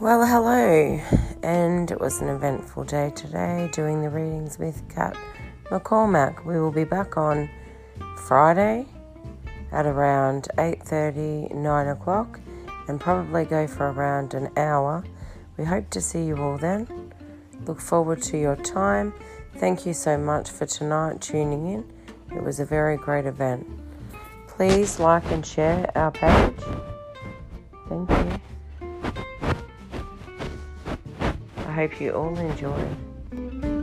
Well, hello, and it was an eventful day today doing the readings with Kat McCormack. We will be back on Friday at around 8:30, 9 o'clock, and probably go for around an hour. We hope to see you all then. Look forward to your time. Thank you so much for tonight tuning in. It was a very great event. Please like and share our page. Thank you. hope you all enjoy.